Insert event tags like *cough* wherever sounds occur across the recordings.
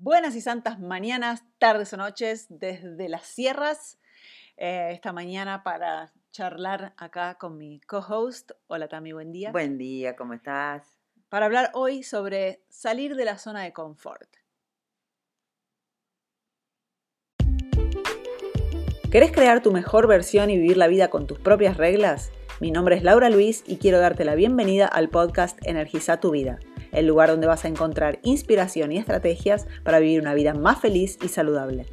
Buenas y santas mañanas, tardes o noches desde las sierras. Eh, esta mañana para charlar acá con mi co-host. Hola Tami, buen día. Buen día, ¿cómo estás? Para hablar hoy sobre salir de la zona de confort. ¿Querés crear tu mejor versión y vivir la vida con tus propias reglas? Mi nombre es Laura Luis y quiero darte la bienvenida al podcast Energiza tu vida el lugar donde vas a encontrar inspiración y estrategias para vivir una vida más feliz y saludable.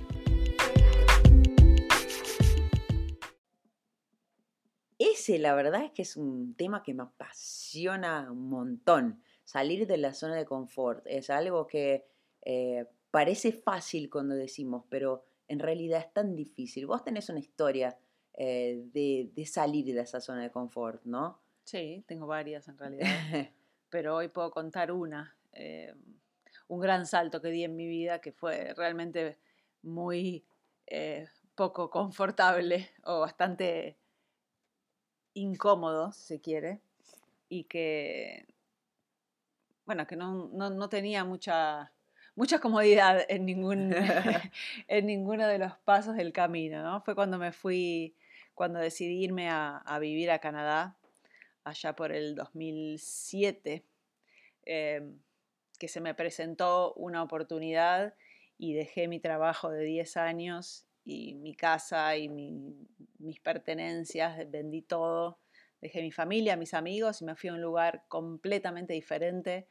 Ese, la verdad, es que es un tema que me apasiona un montón. Salir de la zona de confort es algo que eh, parece fácil cuando decimos, pero en realidad es tan difícil. Vos tenés una historia eh, de, de salir de esa zona de confort, ¿no? Sí, tengo varias en realidad. *laughs* pero hoy puedo contar una, eh, un gran salto que di en mi vida que fue realmente muy eh, poco confortable o bastante incómodo, si se quiere, y que, bueno, que no, tenía mucha, mucha comodidad en, ningún, *laughs* *laughs* en ninguno de los pasos del camino, ¿no? Fue cuando me fui, cuando decidí irme a, a vivir a Canadá allá por el 2007, em, que se me presentó una oportunidad y dejé mi trabajo de 10 años y mi casa y mis pertenencias, vendí todo, dejé mi familia, mis amigos y me fui a un lugar completamente diferente,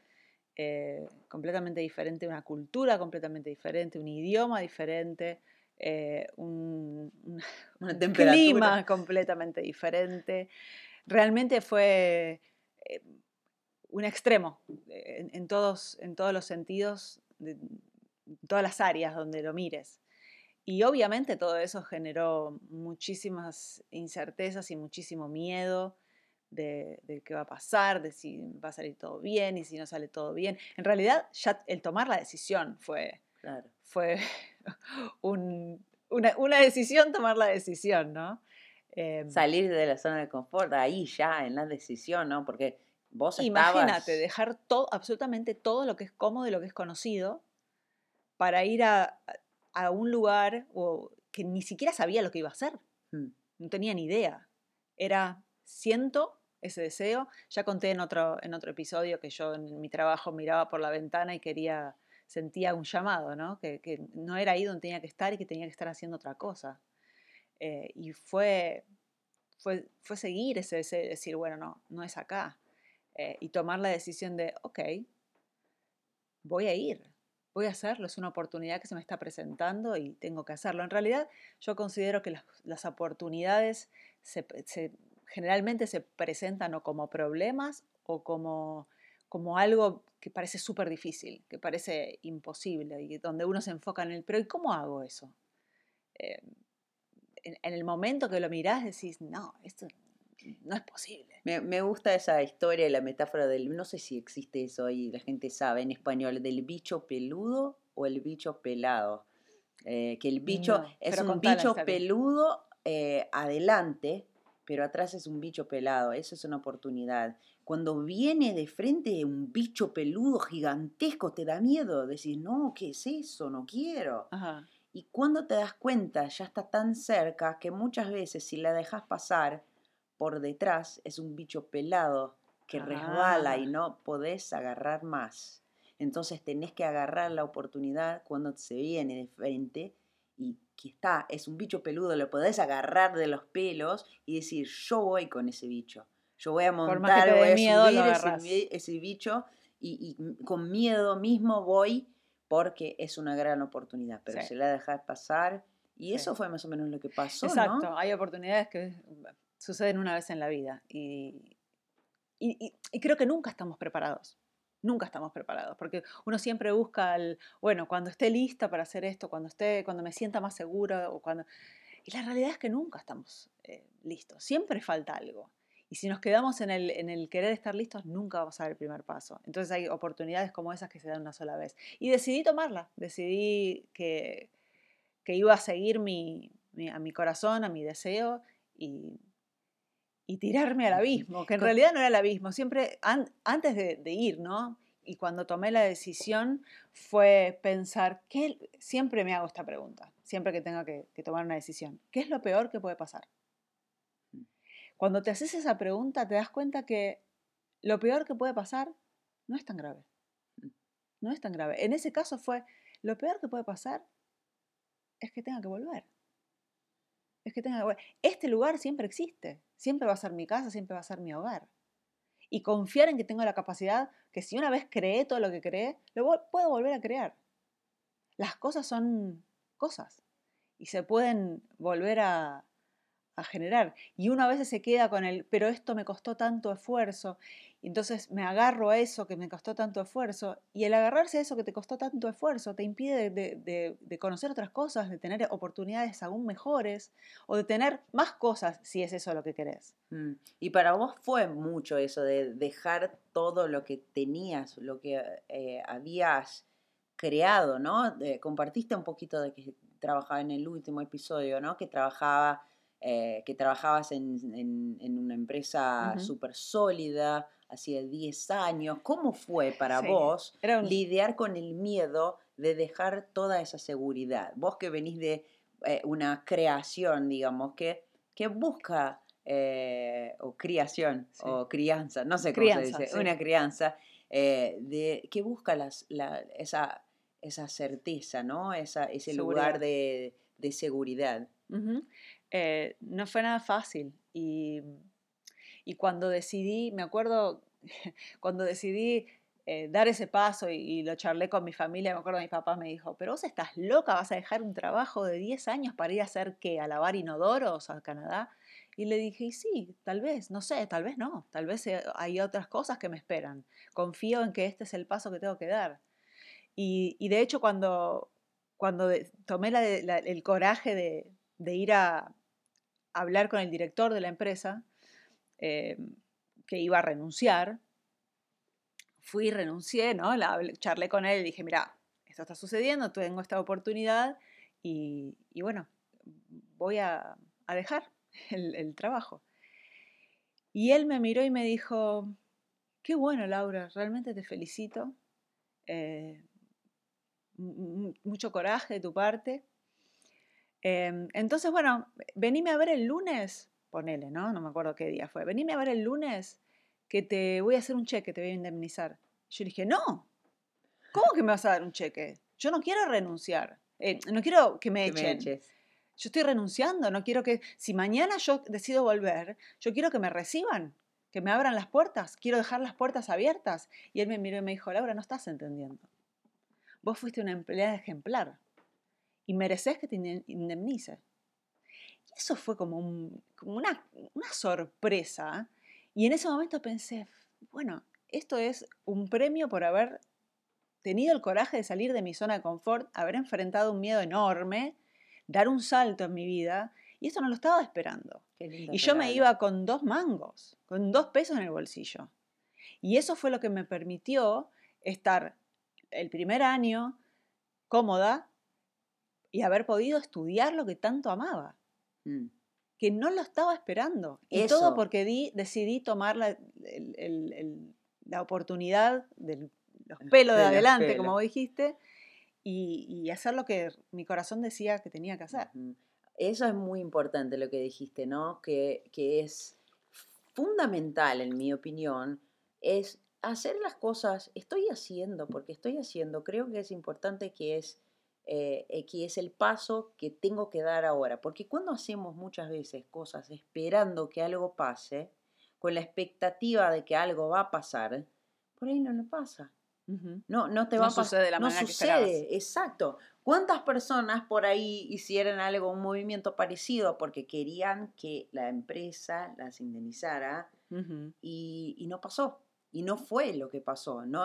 eh, completamente diferente, una cultura completamente diferente, un idioma diferente, eh, un, *laughs* clima completamente diferente. Realmente fue eh, un extremo eh, en, todos, en todos los sentidos, en todas las áreas donde lo mires. Y obviamente todo eso generó muchísimas incertezas y muchísimo miedo de, qué va a pasar, de si va a salir todo bien y si no sale todo bien. En realidad, ya el tomar la decisión fue, fue *laughs* una, una, decisión tomar la decisión, ¿no? Em, Salir de la zona de confort, ahí ya, en la decisión, ¿no? Porque vos Imagínate, dejar todo, absolutamente todo lo que es cómodo y lo que es conocido para ir a, un lugar o, que ni siquiera sabía lo que iba a hacer. Mm. No tenía ni idea. Era, siento ese deseo. Ya conté en otro, en otro episodio que yo en mi trabajo miraba por la ventana y quería, sentía un llamado, ¿no? Que, que no era ahí donde tenía que estar y que tenía que estar haciendo otra cosa. Eh, y fue, fue, fue seguir ese, decir, bueno, no, no es acá. Eh, y tomar la decisión de, ok, voy a ir, voy a hacerlo, es una oportunidad que se me está presentando y tengo que hacerlo. En realidad, yo considero que las, oportunidades generalmente se presentan o como problemas o como, como algo que parece súper difícil, que parece imposible y donde uno se enfoca en el, pero ¿y cómo hago eso? Eh, en, el momento que lo mirás decís, no, esto no es posible. Me, gusta esa historia y la metáfora del, no sé si existe eso y la gente sabe en español, del bicho peludo o el bicho pelado. Eh, que el bicho es un bicho peludo eh, adelante, pero atrás es un bicho pelado. Eso es una oportunidad. Cuando viene de frente un bicho peludo gigantesco, te da miedo. Decís, no, ¿qué es eso? No quiero. Ajá. Y cuando te das cuenta, ya está tan cerca que muchas veces si la dejas pasar por detrás es un bicho pelado que resbala y ah. no podés agarrar más. Entonces tenés que agarrar la oportunidad cuando se viene de frente y que está, es un bicho peludo, lo podés agarrar de los pelos y decir, yo voy con ese bicho. Yo voy a montar, voy a miedo, subir ese, bicho y, y con miedo mismo voy porque es una gran oportunidad, pero se la deja pasar. Y eso fue más o menos lo que pasó. Exacto, hay oportunidades que suceden una vez en la vida y, y, creo que nunca estamos preparados. Nunca estamos preparados, porque uno siempre busca el, bueno, cuando esté lista para hacer esto, cuando esté, cuando me sienta más segura o cuando... Y la realidad es que nunca estamos eh, listos, siempre falta algo. Y si nos quedamos en el, en el querer estar listos, nunca vamos a dar el primer paso. Entonces hay oportunidades como esas que se dan una sola vez. Y decidí tomarla, decidí que, que iba a seguir mi, a mi corazón, a mi deseo y, y tirarme al abismo, que en realidad no era el abismo, siempre antes de, ir, ¿no? y cuando tomé la decisión fue pensar, ¿qué? siempre me hago esta pregunta, siempre que tengo que, tomar una decisión, ¿qué es lo peor que puede pasar? Cuando te haces esa pregunta te das cuenta que lo peor que puede pasar no es tan grave. No es tan grave. En ese caso fue, lo peor que puede pasar es que tenga que volver. Es que tenga que. Este lugar siempre existe. Siempre va a ser mi casa, siempre va a ser mi hogar y confiar en que tengo la capacidad que si una vez creé todo lo que creé, lo puedo volver a crear. Las cosas son cosas y se pueden volver a, a generar. Y uno a veces se queda con el, pero esto me costó tanto esfuerzo. Entonces me agarro a eso que me costó tanto esfuerzo. Y el agarrarse a eso que te costó tanto esfuerzo te impide de, conocer otras cosas, de tener oportunidades aún mejores o de tener más cosas si es eso lo que querés. Mm. Y para vos fue mucho eso de dejar todo lo que tenías, lo que eh, habías creado, ¿no? compartiste un poquito de que trabajaba en el último episodio, ¿no? Que trabajaba eh, que trabajabas en, una empresa súper sólida, hacía 10 años. ¿Cómo fue para vos lidiar con el miedo de dejar toda esa seguridad? Vos que venís de eh, una creación, digamos, que, que busca, eh, o criación, o crianza, no sé cómo se dice, una crianza, de, que busca las, esa, esa certeza, ¿no? Esa, ese lugar de, seguridad. Eh, no fue nada fácil. Y, cuando decidí, me acuerdo, *laughs* cuando decidí eh, dar ese paso y, lo charlé con mi familia, me acuerdo mi papá me dijo, pero vos estás loca, vas a dejar un trabajo de 10 años para ir a hacer qué, a lavar inodoros a Canadá. Y le dije, sí, tal vez, no sé, tal vez no, tal vez eh, hay otras cosas que me esperan. Confío en que este es el paso que tengo que dar. Y, de hecho, cuando, cuando tomé el coraje de ir a, hablar con el director de la empresa, eh, que iba a renunciar. Fui, renuncié, ¿no? Charlé con él y dije, mira, esto está sucediendo, tengo esta oportunidad y, bueno, voy a, dejar el, trabajo. Y él me miró y me dijo, qué bueno, Laura, realmente te felicito. Eh, mucho coraje de tu parte. Em, entonces, bueno, venime a ver el lunes, ponele, ¿no? No me acuerdo qué día fue. Venime a ver el lunes que te voy a hacer un cheque, te voy a indemnizar. Yo dije, no, ¿cómo que me vas a dar un cheque? Yo no quiero renunciar, eh, no quiero que me echen. yo estoy renunciando, no quiero que, si mañana yo decido volver, yo quiero que me reciban, que me abran las puertas, quiero dejar las puertas abiertas. Y él me miró y me dijo, Laura, no estás entendiendo. Vos fuiste una empleada ejemplar y mereces que te indemnice. Y eso fue como, una, sorpresa. Y en ese momento pensé, bueno, esto es un premio por haber tenido el coraje de salir de mi zona de confort, haber enfrentado un miedo enorme, dar un salto en mi vida, y esto no lo estaba esperando. y yo me iba con dos mangos, con dos pesos en el bolsillo. Y eso fue lo que me permitió estar el primer año cómoda, y haber podido estudiar lo que tanto amaba, mm. que no lo estaba esperando. Y todo porque di, decidí tomar la, la oportunidad del los pelos de, adelante, como dijiste, y, hacer lo que mi corazón decía que tenía que hacer. Eso es muy importante lo que dijiste, ¿no? Que, que es fundamental, en mi opinión, es hacer las cosas, estoy haciendo, porque estoy haciendo, creo que es importante que es eh, eh, que es el paso que tengo que dar ahora. Porque cuando hacemos muchas veces cosas esperando que algo pase, con la expectativa de que algo va a pasar, por ahí no lo pasa. No, no te va a pasar. la no sucede, exacto. ¿Cuántas personas por ahí hicieran algo, un movimiento parecido porque querían que la empresa las indemnizara y, y, no pasó? Y no fue lo que pasó. No,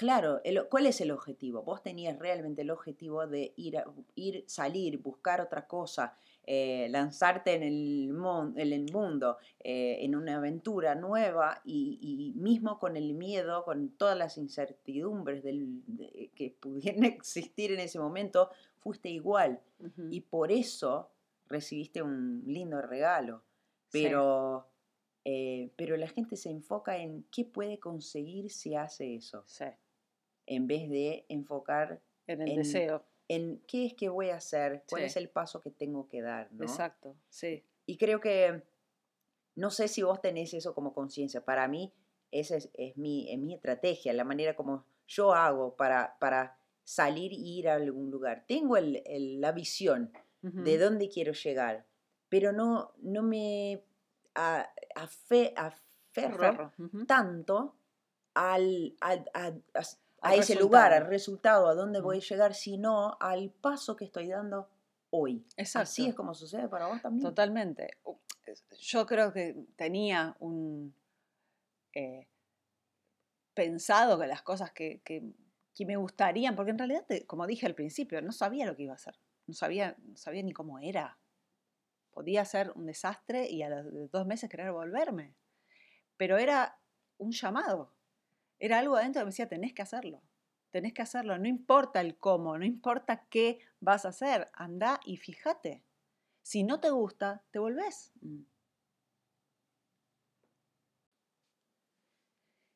Claro, ¿cuál es el objetivo? Vos tenías realmente el objetivo de ir, ir salir, buscar otra cosa, eh, lanzarte en el, en el mundo, eh, en una aventura nueva y, mismo con el miedo, con todas las incertidumbres del, que pudieran *laughs* existir en ese momento, fuiste igual. Y por eso recibiste un lindo regalo. Pero eh, pero la gente se enfoca en qué puede conseguir si hace eso. Sí. En vez de enfocar en el deseo. En qué es que voy a hacer, cuál es el paso que tengo que dar. ¿no? Exacto, sí. Y creo que, no sé si vos tenés eso como conciencia. Para mí, esa es, mi, mi estrategia, la manera como yo hago para, para salir e ir a algún lugar. Tengo la visión de dónde quiero llegar, pero no, no me a, aferro tanto al, a, ese lugar, al resultado, a dónde voy a llegar, sino al paso que estoy dando hoy. Así es como sucede para vos también. Totalmente. Yo creo que tenía un... Eh, pensado que las cosas que, me gustarían, porque en realidad, como dije al principio, no sabía lo que iba a hacer, no sabía, no sabía ni cómo era. Podía ser un desastre y a los dos meses querer volverme. Pero era un llamado, era algo adentro que me decía, tenés que hacerlo, tenés que hacerlo, no importa el cómo, no importa qué vas a hacer, anda y fíjate. Si no te gusta, te volvés. Mm.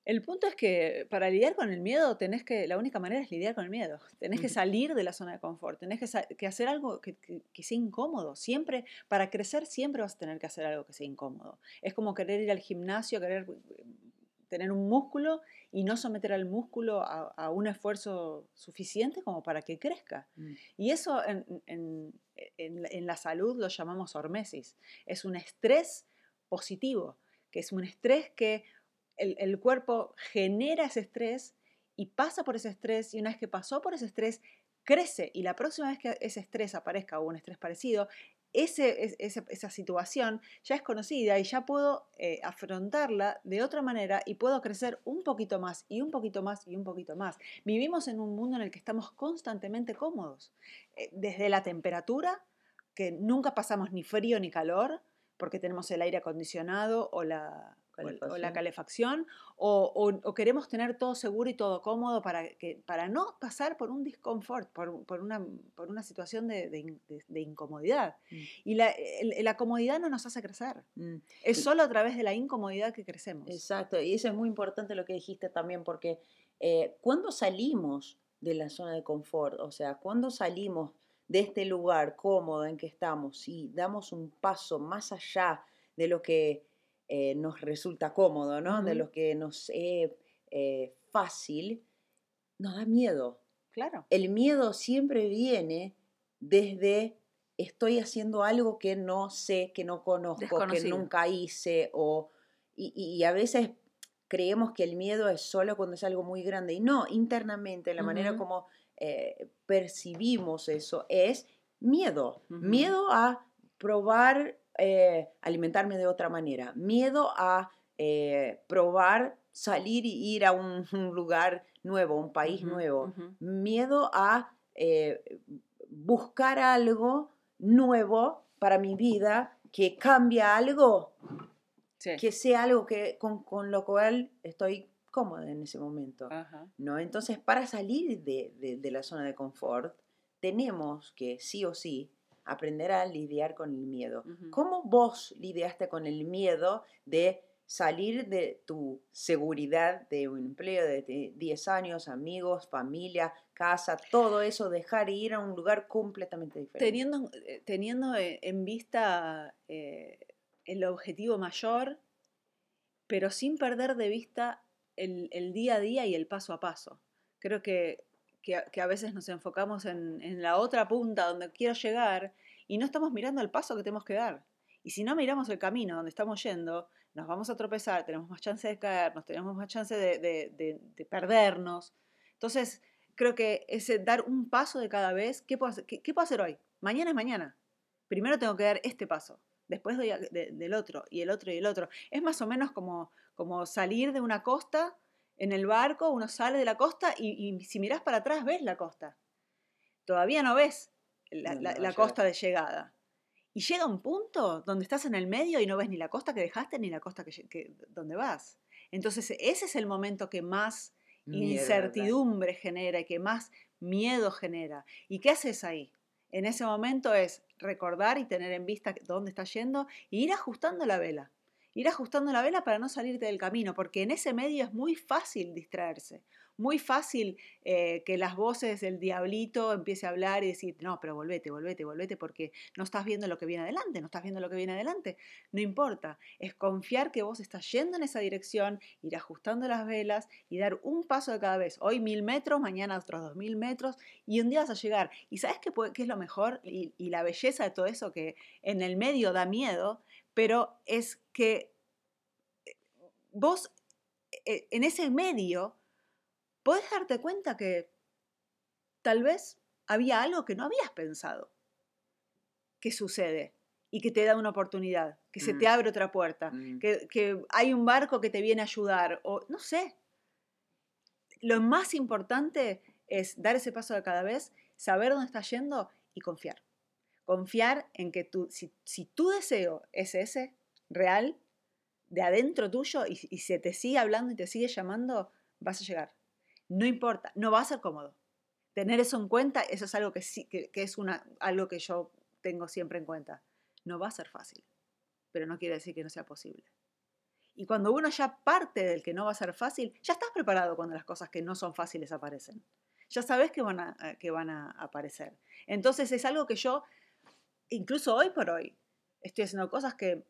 El punto es que para lidiar con el miedo, tenés que, la única manera es lidiar con el miedo. Tenés que salir de la zona de confort, tenés que, hacer algo que, sea incómodo. Siempre, para crecer, siempre vas a tener que hacer algo que sea incómodo. Es como querer ir al gimnasio, querer tener un músculo y no someter al músculo a, un esfuerzo suficiente como para que crezca. Mm. Y eso en, en la salud lo llamamos hormesis. Es un estrés positivo, que es un estrés que el, cuerpo genera ese estrés y pasa por ese estrés y una vez que pasó por ese estrés, crece y la próxima vez que ese estrés aparezca o un estrés parecido, esa situación ya es conocida y ya puedo eh, afrontarla de otra manera y puedo crecer un poquito más y un poquito más y un poquito más. Vivimos en un mundo en el que estamos constantemente cómodos, eh, desde la temperatura, que nunca pasamos ni frío ni calor, porque tenemos el aire acondicionado o la, o la calefacción, o, queremos tener todo seguro y todo cómodo para, que, para no pasar por un disconfort, por, por, una, por una, situación de, de, incomodidad. Mm. Y la, la, comodidad no nos hace crecer. Mm. Es solo a través de la incomodidad que crecemos. Exacto, y eso es muy importante lo que dijiste también, porque eh, cuando salimos de la zona de confort, o sea, cuando salimos de este lugar cómodo en que estamos y damos un paso más allá de lo que eh, nos resulta cómodo, ¿no? De lo que nos es eh, fácil, nos da miedo. Claro. El miedo siempre viene desde estoy haciendo algo que no sé, que no conozco, que nunca hice, o, y, a veces creemos que el miedo es solo cuando es algo muy grande. Y no, internamente, la manera como eh, percibimos eso es miedo. Miedo a probar eh, alimentarme de otra manera, miedo a eh, probar salir y ir a un, *laughs* lugar nuevo, un país nuevo, miedo a eh, buscar algo nuevo para mi vida que cambia algo, que sea algo que, con, lo cual estoy cómoda en ese momento. ¿no? Entonces, para salir de, de la zona de confort, tenemos que sí o sí aprender a lidiar con el miedo. ¿Cómo vos lidiaste con el miedo de salir de tu seguridad de un empleo de 10 años, amigos, familia, casa, todo eso, dejar ir a un lugar completamente diferente? Teniendo, eh, teniendo eh, en vista eh, el objetivo mayor, pero sin perder de vista el, día a día y el paso a paso. Creo que que, a veces nos enfocamos en, la otra punta donde quiero llegar y no estamos mirando el paso que tenemos que dar. Y si no miramos el camino donde estamos yendo, nos vamos a tropezar, tenemos más chance de caernos, tenemos más chance de, perdernos. Entonces, creo que ese dar un paso de cada vez, ¿qué puedo, hacer, qué, puedo hacer hoy? Mañana es mañana. Primero tengo que dar este paso, después del otro, y el otro, y el otro. Es más o menos como, como salir de una costa en el barco, uno sale de la costa y, si miras para atrás ves la costa. Todavía no ves la, costa de llegada. Y llega un punto donde estás en el medio y no ves ni la costa que dejaste ni la costa que, donde vas. Entonces ese es el momento que más incertidumbre genera y que más miedo genera. ¿Y qué haces ahí? En ese momento es recordar y tener en vista dónde estás yendo e ir ajustando la vela Ir ajustando la vela para no salirte del camino, porque en ese medio es muy fácil distraerse muy fácil eh, que las voces del diablito empiece a hablar y decir, no, pero volvete, volvete, volvete, porque no estás viendo lo que viene adelante, no estás viendo lo que viene adelante. No importa, es confiar que vos estás yendo en esa dirección, ir ajustando las velas y dar un paso de cada vez. Hoy mil metros, mañana otros dos mil metros y un día vas a llegar. ¿Y sabes qué, es lo mejor y, y la belleza de todo eso que en el medio da miedo, pero es que eh, vos eh, en ese medio podés darte cuenta que tal vez había algo que no habías pensado que sucede y que te da una oportunidad, que se te mm. abre otra puerta, mm. que, hay un barco que te viene a ayudar, o no sé. Lo más importante es dar ese paso de cada vez, saber dónde estás yendo y confiar. Confiar en que tú, si, si tu deseo es ese, real, de adentro tuyo, y, y se te sigue hablando y te sigue llamando, vas a llegar. No importa, no va a ser cómodo. Tener eso en cuenta, eso es algo que, sí, que, es una, algo que yo tengo siempre en cuenta. No va a ser fácil, pero no quiere decir que no sea posible. Y cuando uno ya parte del que no va a ser fácil, ya estás preparado cuando las cosas que no son fáciles aparecen. Ya sabes que van a, eh, que van a aparecer. Entonces es algo que yo, incluso hoy por hoy, estoy haciendo cosas que,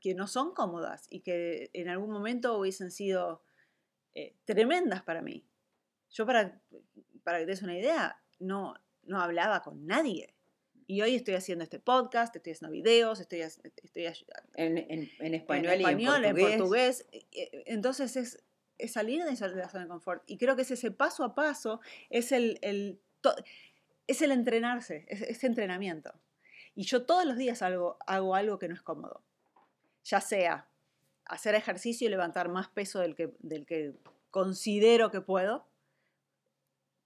que no son cómodas y que en algún momento hubiesen sido eh, tremendas para mí. Yo para, para que te des una idea, no, no hablaba con nadie. Y hoy estoy haciendo este podcast, estoy haciendo videos, estoy, estoy en, en, español, en, español en, portugués. Eh, eh, entonces es, es, salir de esa zona de confort. Y creo que es ese paso a paso, es el, el es el entrenarse, es ese entrenamiento. Y yo todos los días hago, hago algo que no es cómodo. Ya sea hacer ejercicio y levantar más peso del que, del que considero que puedo,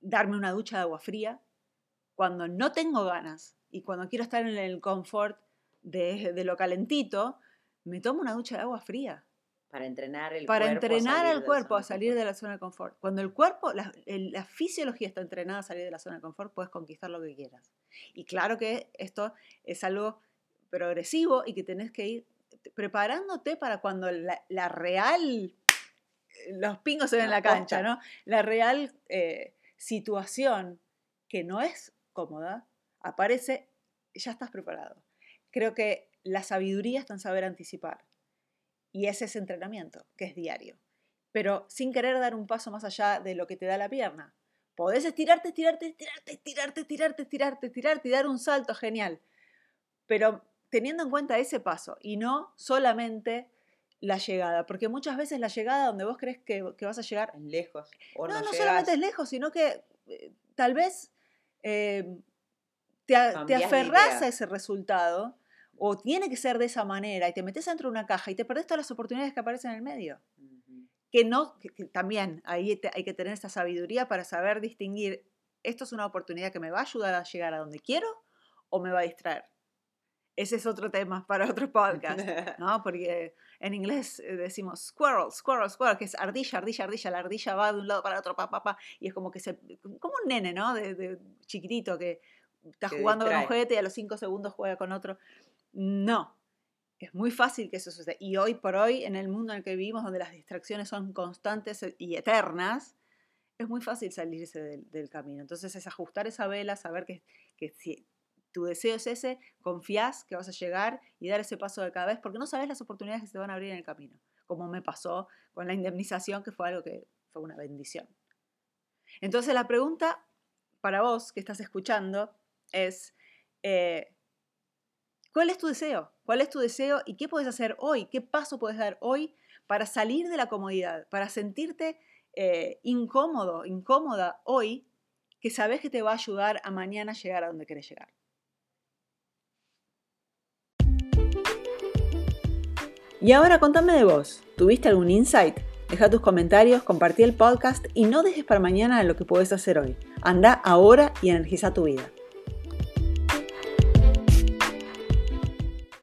darme una ducha de agua fría, cuando no tengo ganas y cuando quiero estar en el confort de, lo calentito, me tomo una ducha de agua fría. Para entrenar el Para entrenar al cuerpo a salir de la zona de confort. Cuando el cuerpo, la, la, fisiología está entrenada a salir de la zona de confort, puedes conquistar lo que quieras. Y claro que esto es algo progresivo y que tenés que ir preparándote para cuando la, real, los pingos se ven en la cancha, ¿no? La real eh, situación que no es cómoda aparece, ya estás preparado. Creo que la sabiduría está en saber anticipar. Y ese es entrenamiento, que es diario. Pero sin querer dar un paso más allá de lo que te da la pierna. Podés estirarte, estirarte, estirarte, estirarte, estirarte, estirarte, estirarte y dar un salto genial. Pero teniendo en cuenta ese paso y no solamente la llegada, porque muchas veces la llegada donde vos crees que, vas a llegar lejos. no, no, solamente es lejos, sino que eh, tal vez eh, te, te aferrás a ese resultado o tiene que ser de esa manera y te metes dentro de una caja y te perdés todas las oportunidades que aparecen en el medio. Que no, también ahí hay que tener esa sabiduría para saber distinguir, esto es una oportunidad que me va a ayudar a llegar a donde quiero o me va a distraer ese es otro tema para otro podcast, *laughs* ¿no? Porque en inglés eh, decimos squirrel, squirrel, squirrel, que es ardilla, ardilla, ardilla, la ardilla va de un lado para otro, pa, pa, pa, y es como que se, como un nene, ¿no? De, chiquitito que está jugando con un juguete y a los cinco segundos juega con otro. No, es muy fácil que eso suceda. Y hoy por hoy, en el mundo en el que vivimos, donde las distracciones son constantes y eternas, es muy fácil salirse del, del camino. Entonces es ajustar esa vela, saber que, que si tu deseo es ese, confías que vas a llegar y dar ese paso de cada vez, porque no sabes las oportunidades que se te van a abrir en el camino, como me pasó con la indemnización, que fue algo que fue una bendición. Entonces la pregunta para vos que estás escuchando es, eh, ¿cuál es tu deseo? ¿Cuál es tu deseo y qué puedes hacer hoy? ¿Qué paso puedes dar hoy para salir de la comodidad, para sentirte eh, incómodo, incómoda hoy, que sabes que te va a ayudar a mañana llegar a donde quieres llegar? Y ahora contame de vos. ¿Tuviste algún insight? Deja tus comentarios, compartí el podcast y no dejes para mañana lo que puedes hacer hoy. Anda ahora y energiza tu vida.